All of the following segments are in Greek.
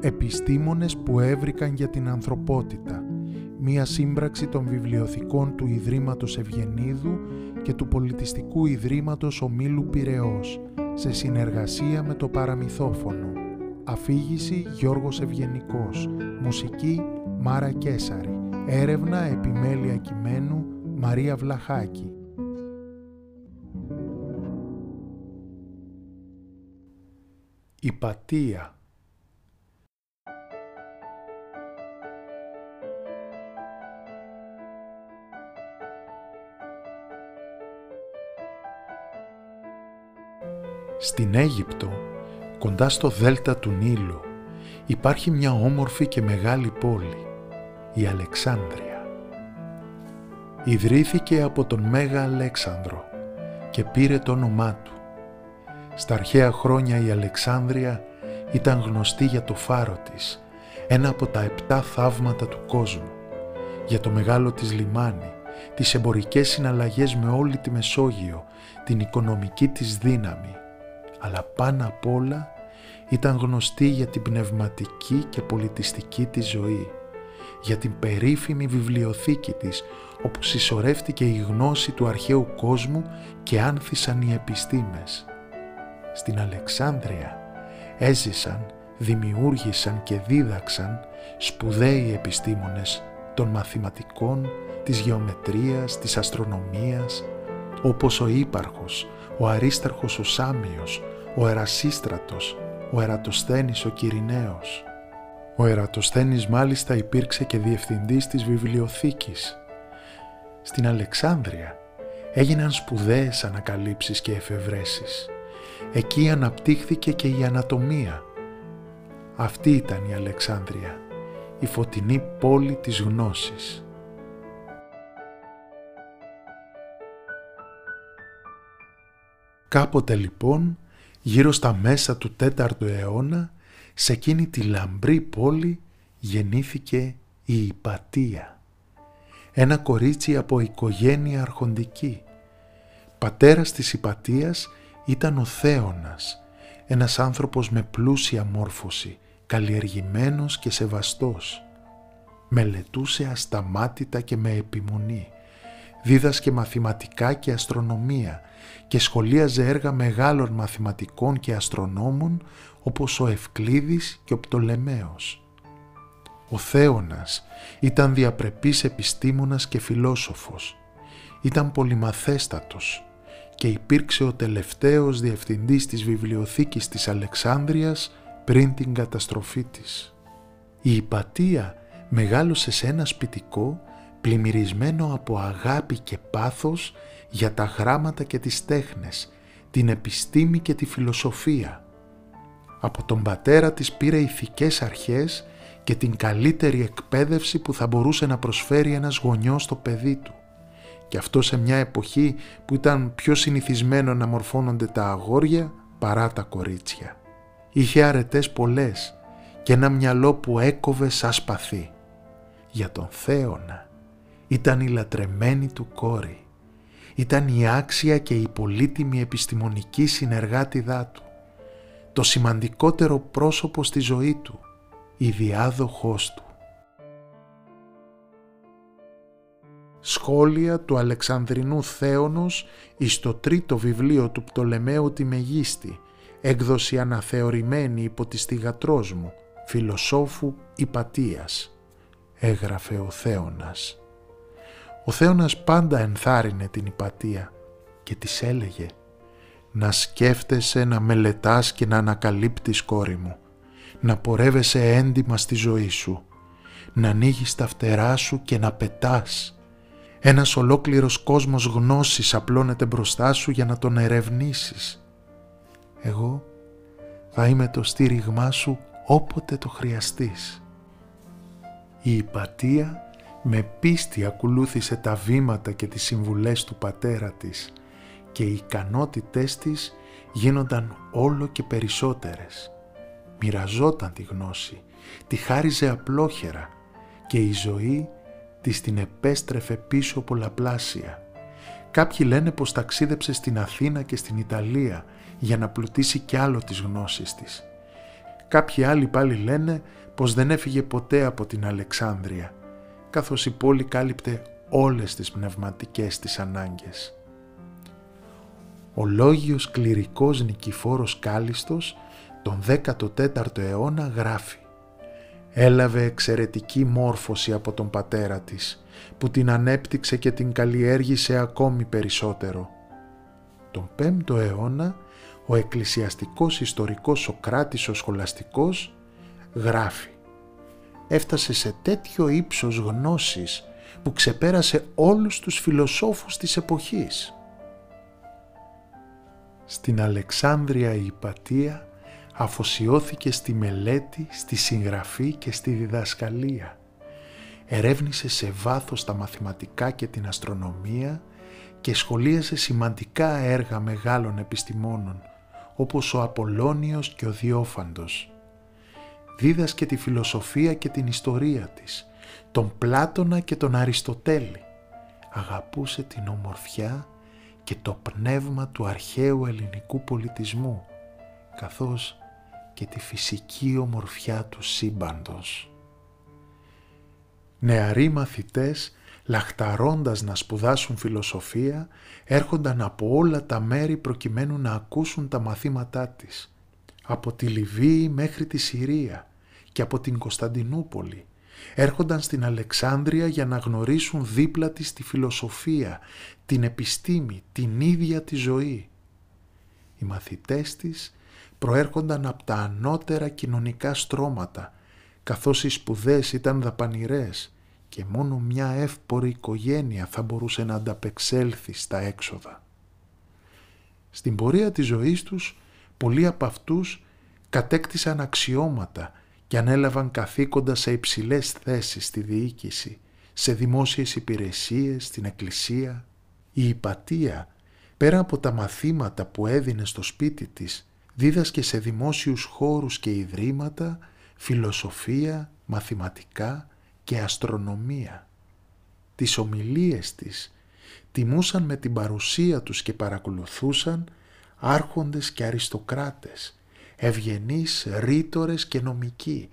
Επιστήμονες που έβρικαν για την ανθρωπότητα. Μία σύμπραξη των βιβλιοθηκών του Ιδρύματος Ευγενίδου και του Πολιτιστικού Ιδρύματος Ομίλου Πυραιός, σε συνεργασία με το Παραμυθόφωνο. Αφήγηση Γιώργος Ευγενικός. Μουσική Μάρα Κέσαρη. Έρευνα επιμέλεια κειμένου Μαρία Βλαχάκη. Υπατία Στην Αίγυπτο, κοντά στο δέλτα του Νείλου, υπάρχει μια όμορφη και μεγάλη πόλη, η Αλεξάνδρεια. Ιδρύθηκε από τον Μέγα Αλέξανδρο και πήρε το όνομά του. Στα αρχαία χρόνια η Αλεξάνδρεια ήταν γνωστή για το φάρο της, ένα από τα επτά θαύματα του κόσμου, για το μεγάλο της λιμάνι, τις εμπορικές συναλλαγές με όλη τη Μεσόγειο, την οικονομική της δύναμη, αλλά πάνω απ' όλα ήταν γνωστή για την πνευματική και πολιτιστική της ζωή, για την περίφημη βιβλιοθήκη της, όπου συσσωρεύτηκε η γνώση του αρχαίου κόσμου και άνθησαν οι επιστήμες. Στην Αλεξάνδρεια έζησαν, δημιούργησαν και δίδαξαν σπουδαίοι επιστήμονες των μαθηματικών, της γεωμετρίας, της αστρονομίας, όπως ο Ήπαρχος, ο Αρίσταρχος ο Σάμιος, ο Ερασίστρατος, ο Ερατοσθένης ο Κυριναίος. Ο Ερατοσθένης μάλιστα υπήρξε και διευθυντής της βιβλιοθήκης. Στην Αλεξάνδρεια έγιναν σπουδαίες ανακαλύψεις και εφευρέσεις. Εκεί αναπτύχθηκε και η ανατομία. Αυτή ήταν η Αλεξάνδρεια, η φωτεινή πόλη της γνώσης. Κάποτε λοιπόν, γύρω στα μέσα του 4ου αιώνα, σε εκείνη τη λαμπρή πόλη γεννήθηκε η Υπατία. Ένα κορίτσι από οικογένεια αρχοντική. Πατέρας της Υπατίας ήταν ο Θέωνας, ένας άνθρωπος με πλούσια μόρφωση, καλλιεργημένος και σεβαστός. Μελετούσε ασταμάτητα και με επιμονή. Δίδασκε μαθηματικά και αστρονομία και σχολίαζε έργα μεγάλων μαθηματικών και αστρονόμων όπως ο Ευκλήδης και ο Πτολεμαίος. Ο Θέωνας ήταν διαπρεπής επιστήμονας και φιλόσοφος. Ήταν πολυμαθέστατος και υπήρξε ο τελευταίος διευθυντής της βιβλιοθήκης της Αλεξάνδρειας πριν την καταστροφή της. Η Υπατία μεγάλωσε σε ένα σπιτικό πλημμυρισμένο από αγάπη και πάθος για τα γράμματα και τις τέχνες, την επιστήμη και τη φιλοσοφία. Από τον πατέρα της πήρε ηθικές αρχές και την καλύτερη εκπαίδευση που θα μπορούσε να προσφέρει ένας γονιός στο παιδί του. Και αυτό σε μια εποχή που ήταν πιο συνηθισμένο να μορφώνονται τα αγόρια παρά τα κορίτσια. Είχε αρετές πολλές και ένα μυαλό που έκοβε σαν σπαθί. Για τον Θέωνα ήταν η λατρεμένη του κόρη ήταν η άξια και η πολύτιμη επιστημονική συνεργάτηδά του, το σημαντικότερο πρόσωπο στη ζωή του, η διάδοχός του. Σχόλια του Αλεξανδρινού Θέωνος εις το τρίτο βιβλίο του Πτολεμαίου τη Μεγίστη, έκδοση αναθεωρημένη υπό τη στιγατρός μου, φιλοσόφου Υπατίας, έγραφε ο Θέωνας. Ο Θέωνας πάντα ενθάρρυνε την υπατία και της έλεγε «Να σκέφτεσαι, να μελετάς και να ανακαλύπτεις κόρη μου, να πορεύεσαι έντιμα στη ζωή σου, να ανοίγεις τα φτερά σου και να πετάς. Ένας ολόκληρος κόσμος γνώσης απλώνεται μπροστά σου για να τον ερευνήσεις. Εγώ θα είμαι το στήριγμά σου όποτε το χρειαστείς. Η υπατία με πίστη ακολούθησε τα βήματα και τις συμβουλές του πατέρα της και οι ικανότητές της γίνονταν όλο και περισσότερες. Μοιραζόταν τη γνώση, τη χάριζε απλόχερα και η ζωή της την επέστρεφε πίσω πολλαπλάσια. Κάποιοι λένε πως ταξίδεψε στην Αθήνα και στην Ιταλία για να πλουτίσει κι άλλο τις γνώσεις της. Κάποιοι άλλοι πάλι λένε πως δεν έφυγε ποτέ από την Αλεξάνδρεια, καθώς η πόλη κάλυπτε όλες τις πνευματικές της ανάγκες. Ο λόγιος κληρικός Νικηφόρος Κάλιστος τον 14ο αιώνα γράφει Έλαβε εξαιρετική μόρφωση από τον πατέρα της, που την ανέπτυξε και την καλλιέργησε ακόμη περισσότερο. Τον 5ο αιώνα ο εκκλησιαστικός ιστορικός Σοκράτης ο Σχολαστικός γράφει «Έφτασε σε τέτοιο ύψος γνώσης που ξεπέρασε όλους τους φιλοσόφους της εποχής». Στην Αλεξάνδρεια η Υπατία αφοσιώθηκε στη μελέτη, στη συγγραφή και στη διδασκαλία. Ερεύνησε σε βάθος τα μαθηματικά και την αστρονομία και σχολίασε σημαντικά έργα μεγάλων επιστημόνων όπως ο Απολώνιος και ο Διόφαντος. Δίδασκε τη φιλοσοφία και την ιστορία της, τον Πλάτωνα και τον Αριστοτέλη. Αγαπούσε την ομορφιά και το πνεύμα του αρχαίου ελληνικού πολιτισμού, καθώς και τη φυσική ομορφιά του σύμπαντος. Νεαροί μαθητές, λαχταρώντας να σπουδάσουν φιλοσοφία, έρχονταν από όλα τα μέρη προκειμένου να ακούσουν τα μαθήματά της. Από τη Λιβύη μέχρι τη Συρία και από την Κωνσταντινούπολη. Έρχονταν στην Αλεξάνδρεια για να γνωρίσουν δίπλα της τη φιλοσοφία, την επιστήμη, την ίδια τη ζωή. Οι μαθητές της προέρχονταν από τα ανώτερα κοινωνικά στρώματα, καθώς οι σπουδές ήταν δαπανηρές και μόνο μια εύπορη οικογένεια θα μπορούσε να ανταπεξέλθει στα έξοδα. Στην πορεία της ζωής τους, πολλοί από αυτούς κατέκτησαν αξιώματα και ανέλαβαν καθήκοντα σε υψηλές θέσεις στη διοίκηση, σε δημόσιες υπηρεσίες, στην εκκλησία. Η υπατία, πέρα από τα μαθήματα που έδινε στο σπίτι της, δίδασκε σε δημόσιους χώρους και ιδρύματα φιλοσοφία, μαθηματικά και αστρονομία. Τις ομιλίες της τιμούσαν με την παρουσία τους και παρακολουθούσαν άρχοντες και αριστοκράτες, ευγενείς ρήτορες και νομικοί,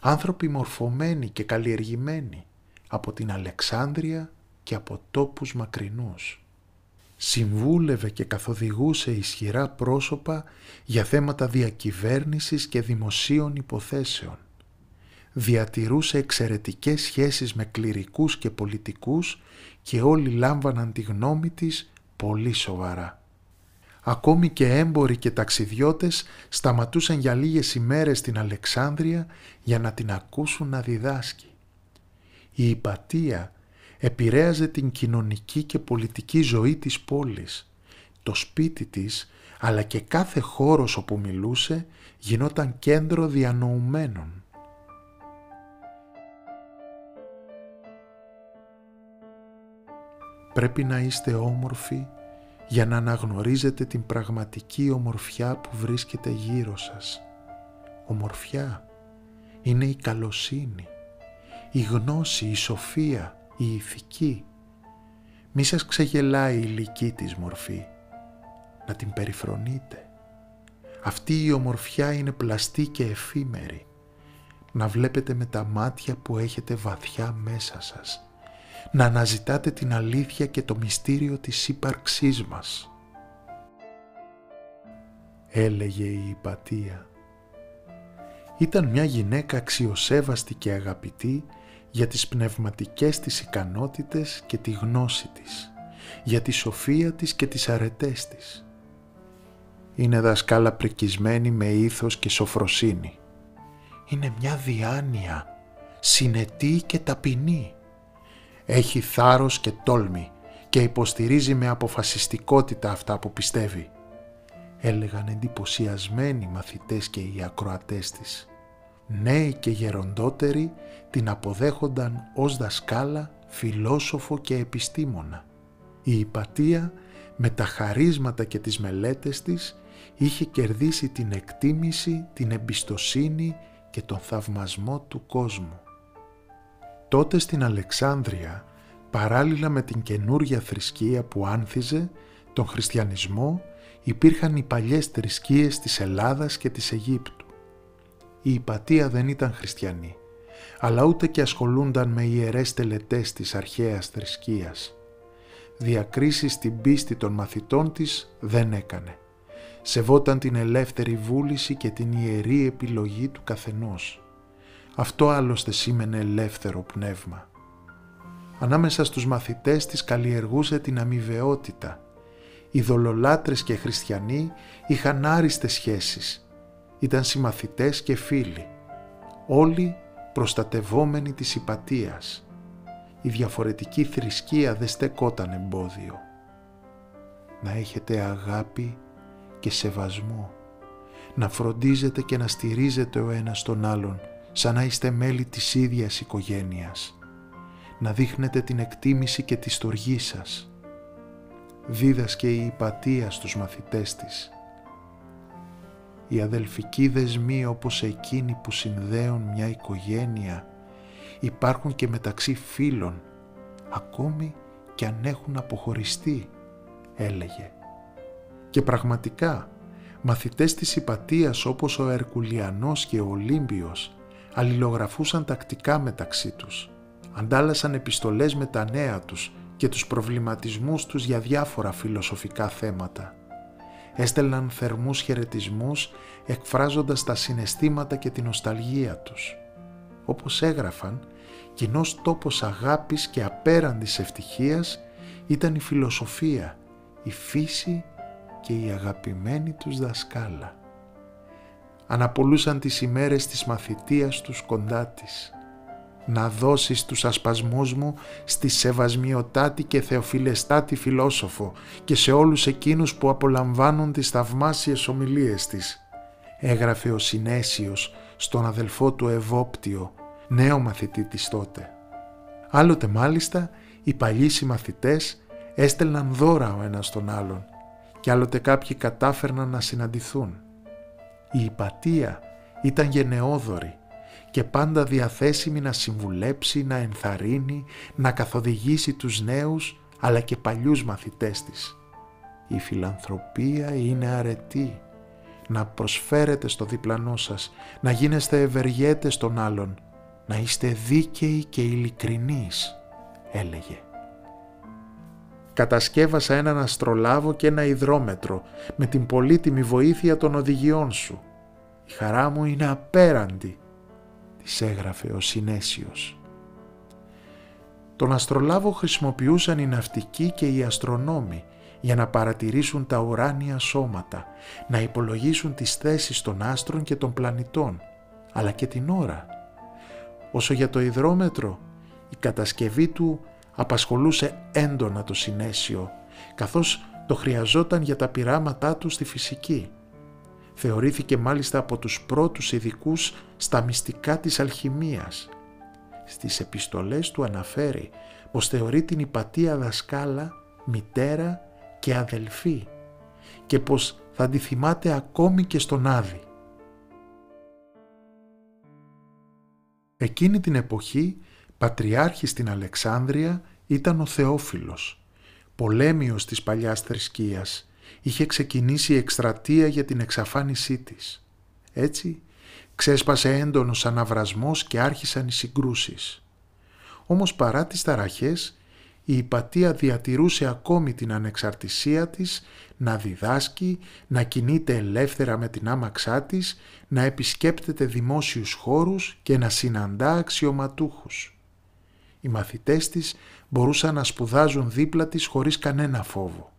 άνθρωποι μορφωμένοι και καλλιεργημένοι από την Αλεξάνδρεια και από τόπους μακρινούς συμβούλευε και καθοδηγούσε ισχυρά πρόσωπα για θέματα διακυβέρνησης και δημοσίων υποθέσεων. Διατηρούσε εξαιρετικές σχέσεις με κληρικούς και πολιτικούς και όλοι λάμβαναν τη γνώμη της πολύ σοβαρά. Ακόμη και έμποροι και ταξιδιώτες σταματούσαν για λίγες ημέρες στην Αλεξάνδρεια για να την ακούσουν να διδάσκει. Η υπατία επηρέαζε την κοινωνική και πολιτική ζωή της πόλης. Το σπίτι της, αλλά και κάθε χώρος όπου μιλούσε, γινόταν κέντρο διανοουμένων. Πρέπει να είστε όμορφοι για να αναγνωρίζετε την πραγματική ομορφιά που βρίσκεται γύρω σας. Ομορφιά είναι η καλοσύνη, η γνώση, η σοφία, η ηθική. Μη σας ξεγελάει η ηλική της μορφή. Να την περιφρονείτε. Αυτή η ομορφιά είναι πλαστή και εφήμερη. Να βλέπετε με τα μάτια που έχετε βαθιά μέσα σας. Να αναζητάτε την αλήθεια και το μυστήριο της ύπαρξής μας. Έλεγε η υπατία. Ήταν μια γυναίκα αξιοσέβαστη και αγαπητή για τις πνευματικές της ικανότητες και τη γνώση της, για τη σοφία της και τις αρετές της. Είναι δασκάλα πρικισμένη με ήθος και σοφροσύνη. Είναι μια διάνοια, συνετή και ταπεινή. Έχει θάρρος και τόλμη και υποστηρίζει με αποφασιστικότητα αυτά που πιστεύει. Έλεγαν εντυπωσιασμένοι μαθητές και οι ακροατές της νέοι και γεροντότεροι την αποδέχονταν ως δασκάλα, φιλόσοφο και επιστήμονα. Η υπατία με τα χαρίσματα και τις μελέτες της είχε κερδίσει την εκτίμηση, την εμπιστοσύνη και τον θαυμασμό του κόσμου. Τότε στην Αλεξάνδρεια, παράλληλα με την καινούρια θρησκεία που άνθιζε, τον χριστιανισμό, υπήρχαν οι παλιές θρησκείες της Ελλάδας και της Αιγύπτου η Υπατία δεν ήταν χριστιανή, αλλά ούτε και ασχολούνταν με ιερές τελετές της αρχαίας θρησκείας. Διακρίσεις στην πίστη των μαθητών της δεν έκανε. Σεβόταν την ελεύθερη βούληση και την ιερή επιλογή του καθενός. Αυτό άλλωστε σήμαινε ελεύθερο πνεύμα. Ανάμεσα στους μαθητές της καλλιεργούσε την αμοιβαιότητα. Οι δολολάτρες και χριστιανοί είχαν άριστες σχέσεις. Ήταν συμμαθητές και φίλοι. Όλοι προστατευόμενοι της υπατίας. Η διαφορετική θρησκεία δεν στεκόταν εμπόδιο. Να έχετε αγάπη και σεβασμό. Να φροντίζετε και να στηρίζετε ο ένας τον άλλον σαν να είστε μέλη της ίδιας οικογένειας. Να δείχνετε την εκτίμηση και τη στοργή σας. Δίδασκε η υπατία στους μαθητές της. Οι αδελφικοί δεσμοί όπως εκείνοι που συνδέουν μια οικογένεια υπάρχουν και μεταξύ φίλων, ακόμη και αν έχουν αποχωριστεί, έλεγε. Και πραγματικά, μαθητές της υπατίας όπως ο Ερκουλιανός και ο Ολύμπιος αλληλογραφούσαν τακτικά μεταξύ τους, αντάλλασαν επιστολές με τα νέα τους και τους προβληματισμούς τους για διάφορα φιλοσοφικά θέματα. Έστελναν θερμούς χαιρετισμούς εκφράζοντας τα συναισθήματα και την νοσταλγία τους. Όπως έγραφαν, κοινός τόπος αγάπης και απέραντης ευτυχίας ήταν η φιλοσοφία, η φύση και η αγαπημένη τους δασκάλα. Αναπολούσαν τις ημέρες της μαθητείας τους κοντά της. Να δώσεις τους ασπασμούς μου στη σεβασμιωτάτη και θεοφιλεστάτη φιλόσοφο και σε όλους εκείνους που απολαμβάνουν τις θαυμάσιες ομιλίες της. Έγραφε ο Συνέσιος στον αδελφό του Ευόπτιο, νέο μαθητή της τότε. Άλλοτε μάλιστα οι παλιοί συμμαθητές έστελναν δώρα ο ένας τον άλλον και άλλοτε κάποιοι κατάφερναν να συναντηθούν. Η υπατία ήταν γενναιόδορη και πάντα διαθέσιμη να συμβουλέψει, να ενθαρρύνει, να καθοδηγήσει τους νέους αλλά και παλιούς μαθητές της. Η φιλανθρωπία είναι αρετή. Να προσφέρετε στο διπλανό σας, να γίνεστε ευεργέτες των άλλων, να είστε δίκαιοι και ειλικρινείς, έλεγε. Κατασκεύασα έναν αστρολάβο και ένα υδρόμετρο με την πολύτιμη βοήθεια των οδηγιών σου. Η χαρά μου είναι απέραντη, της έγραφε ο Συνέσιος. Τον αστρολάβο χρησιμοποιούσαν οι ναυτικοί και οι αστρονόμοι για να παρατηρήσουν τα ουράνια σώματα, να υπολογίσουν τις θέσεις των άστρων και των πλανητών, αλλά και την ώρα. Όσο για το υδρόμετρο, η κατασκευή του απασχολούσε έντονα το συνέσιο, καθώς το χρειαζόταν για τα πειράματά του στη φυσική. Θεωρήθηκε μάλιστα από τους πρώτους ειδικούς στα μυστικά της αλχημίας. Στις επιστολές του αναφέρει πως θεωρεί την υπατία δασκάλα, μητέρα και αδελφή και πως θα τη θυμάται ακόμη και στον Άδη. Εκείνη την εποχή πατριάρχης στην Αλεξάνδρεια ήταν ο Θεόφιλος, πολέμιος της παλιάς θρησκείας. Είχε ξεκινήσει η εκστρατεία για την εξαφάνισή της. Έτσι ξέσπασε έντονος αναβρασμός και άρχισαν οι συγκρούσεις. Όμως παρά τις ταραχές η Υπατία διατηρούσε ακόμη την ανεξαρτησία της να διδάσκει, να κινείται ελεύθερα με την άμαξά της, να επισκέπτεται δημόσιους χώρους και να συναντά αξιωματούχους. Οι μαθητές της μπορούσαν να σπουδάζουν δίπλα της χωρίς κανένα φόβο.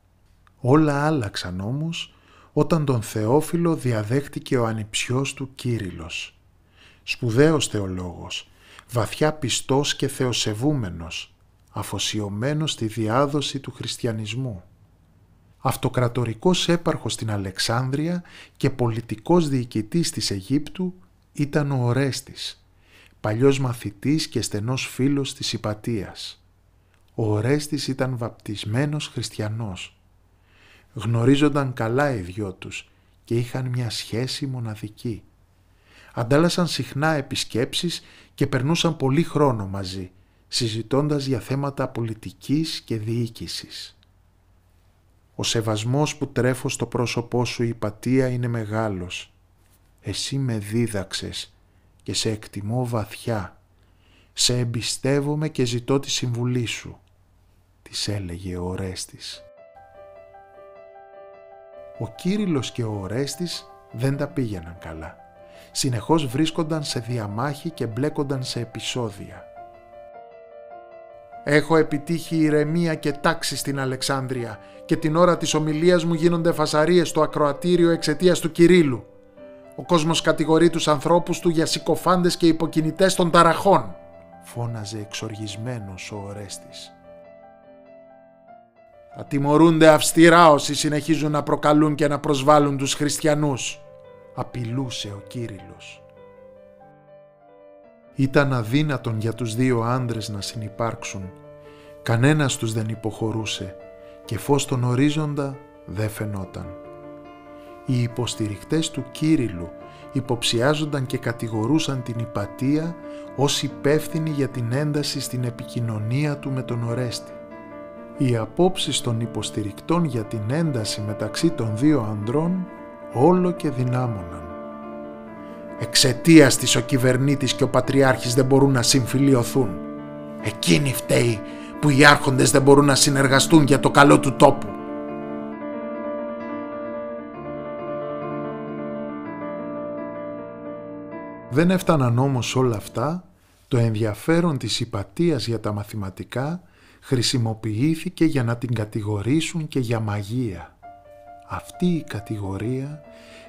Όλα άλλαξαν όμως όταν τον Θεόφιλο διαδέχτηκε ο ανιψιός του Κύριλος. Σπουδαίος θεολόγος, βαθιά πιστός και θεοσεβούμενος, αφοσιωμένος στη διάδοση του χριστιανισμού. Αυτοκρατορικός έπαρχος στην Αλεξάνδρεια και πολιτικός διοικητής της Αιγύπτου ήταν ο Ορέστης, παλιός μαθητής και στενός φίλος της Υπατίας. Ο Ορέστης ήταν βαπτισμένος χριστιανός. Γνωρίζονταν καλά οι δυο τους και είχαν μια σχέση μοναδική. Αντάλλασαν συχνά επισκέψεις και περνούσαν πολύ χρόνο μαζί, συζητώντας για θέματα πολιτικής και διοίκησης. Ο σεβασμός που τρέφω στο πρόσωπό σου η πατία είναι μεγάλος. εσύ με δίδαξες και σε εκτιμώ βαθιά. Σε εμπιστεύομαι και ζητώ τη συμβουλή σου, της έλεγε ο Ορέστης. Ο Κύριλλος και ο Ορέστης δεν τα πήγαιναν καλά. Συνεχώς βρίσκονταν σε διαμάχη και μπλέκονταν σε επεισόδια. Έχω επιτύχει ηρεμία και τάξη στην Αλεξάνδρεια και την ώρα της ομιλίας μου γίνονται φασαρίες στο ακροατήριο εξαιτίας του Κυρίλου. Ο κόσμος κατηγορεί τους ανθρώπους του για συκοφάντες και υποκινητές των ταραχών, φώναζε εξοργισμένος ο Ορέστης. Ατιμωρούνται αυστηρά όσοι συνεχίζουν να προκαλούν και να προσβάλλουν τους χριστιανούς, απειλούσε ο Κύριλλος. Ήταν αδύνατον για τους δύο άντρες να συνυπάρξουν. Κανένας τους δεν υποχωρούσε και φως στον ορίζοντα δεν φαινόταν. Οι υποστηρικτές του Κύριλου υποψιάζονταν και κατηγορούσαν την υπατία ως υπεύθυνη για την ένταση στην επικοινωνία του με τον Ορέστη. Οι απόψεις των υποστηρικτών για την ένταση μεταξύ των δύο ανδρών όλο και δυνάμωναν. Εξαιτίας της ο κυβερνήτης και ο πατριάρχης δεν μπορούν να συμφιλιωθούν. Εκείνη φταίει που οι άρχοντες δεν μπορούν να συνεργαστούν για το καλό του τόπου. Δεν έφταναν όμως όλα αυτά, το ενδιαφέρον της υπατίας για τα μαθηματικά χρησιμοποιήθηκε για να την κατηγορήσουν και για μαγεία. Αυτή η κατηγορία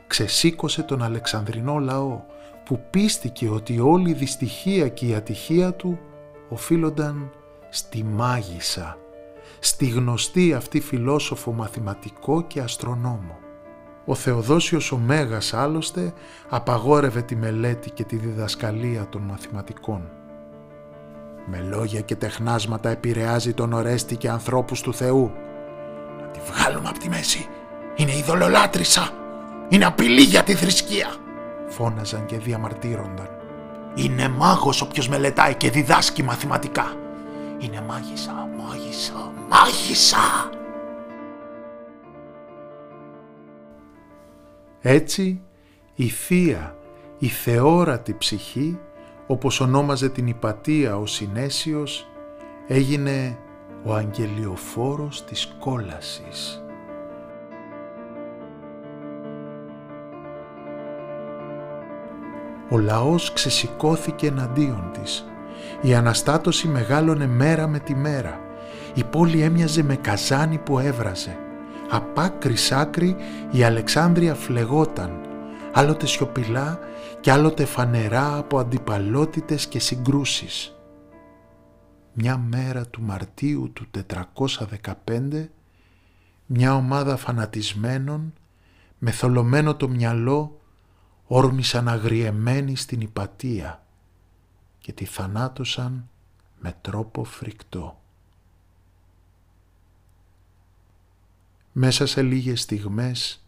ξεσήκωσε τον Αλεξανδρινό λαό που πίστηκε ότι όλη η δυστυχία και η ατυχία του οφείλονταν στη μάγισσα, στη γνωστή αυτή φιλόσοφο μαθηματικό και αστρονόμο. Ο Θεοδόσιος ο Μέγας άλλωστε απαγόρευε τη μελέτη και τη διδασκαλία των μαθηματικών. Με λόγια και τεχνάσματα επηρεάζει τον Ορέστη και ανθρώπους του Θεού. Να τη βγάλουμε από τη μέση. Είναι ειδωλολάτρησα. Είναι απειλή για τη θρησκεία. Φώναζαν και διαμαρτύρονταν. Είναι μάγος όποιος μελετάει και διδάσκει μαθηματικά. Είναι μάγισσα, μάγισσα, μάγισσα. Έτσι η θεία, η θεόρατη ψυχή, όπως ονόμαζε την υπατία ο Συνέσιος, έγινε ο αγγελιοφόρος της κόλασης. Ο λαός ξεσηκώθηκε εναντίον της. Η αναστάτωση μεγάλωνε μέρα με τη μέρα. Η πόλη έμοιαζε με καζάνι που έβραζε. Απ' άκρη σ' άκρη η Αλεξάνδρεια φλεγόταν, άλλοτε σιωπηλά και άλλοτε φανερά από αντιπαλότητες και συγκρούσεις. Μια μέρα του Μαρτίου του 415, μια ομάδα φανατισμένων, με θολωμένο το μυαλό, όρμησαν αγριεμένοι στην υπατία και τη θανάτωσαν με τρόπο φρικτό. Μέσα σε λίγες στιγμές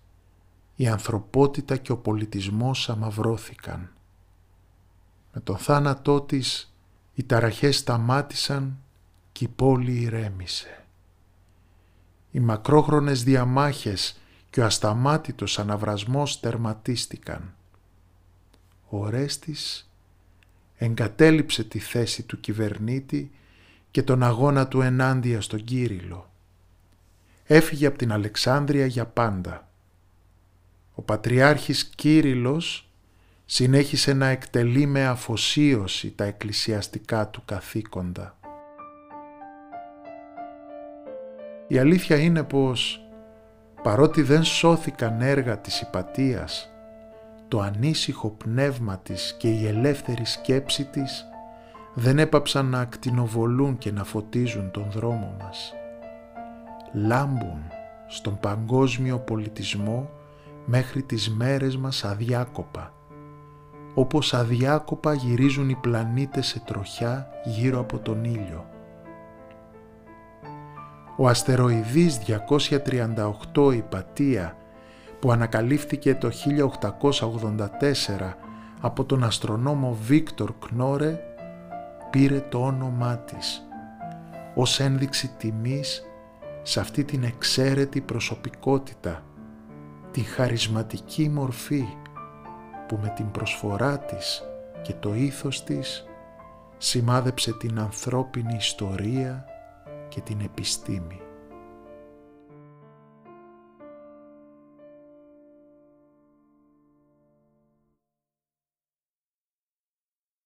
η ανθρωπότητα και ο πολιτισμός αμαυρώθηκαν. Με τον θάνατό της οι ταραχές σταμάτησαν και η πόλη ηρέμησε. Οι μακρόχρονες διαμάχες και ο ασταμάτητος αναβρασμός τερματίστηκαν. Ο Ορέστης εγκατέλειψε τη θέση του κυβερνήτη και τον αγώνα του ενάντια στον Κύριλο έφυγε από την Αλεξάνδρεια για πάντα. Ο Πατριάρχης Κύριλλος συνέχισε να εκτελεί με αφοσίωση τα εκκλησιαστικά του καθήκοντα. Η αλήθεια είναι πως παρότι δεν σώθηκαν έργα της υπατίας, το ανήσυχο πνεύμα της και η ελεύθερη σκέψη της δεν έπαψαν να ακτινοβολούν και να φωτίζουν τον δρόμο μας λάμπουν στον παγκόσμιο πολιτισμό μέχρι τις μέρες μας αδιάκοπα, όπως αδιάκοπα γυρίζουν οι πλανήτες σε τροχιά γύρω από τον ήλιο. Ο αστεροειδής 238 Υπατία που ανακαλύφθηκε το 1884 από τον αστρονόμο Βίκτορ Κνόρε πήρε το όνομά της ως ένδειξη τιμής σε αυτή την εξαίρετη προσωπικότητα, τη χαρισματική μορφή, που με την προσφορά της και το ήθος της σημάδεψε την ανθρώπινη ιστορία και την επιστήμη.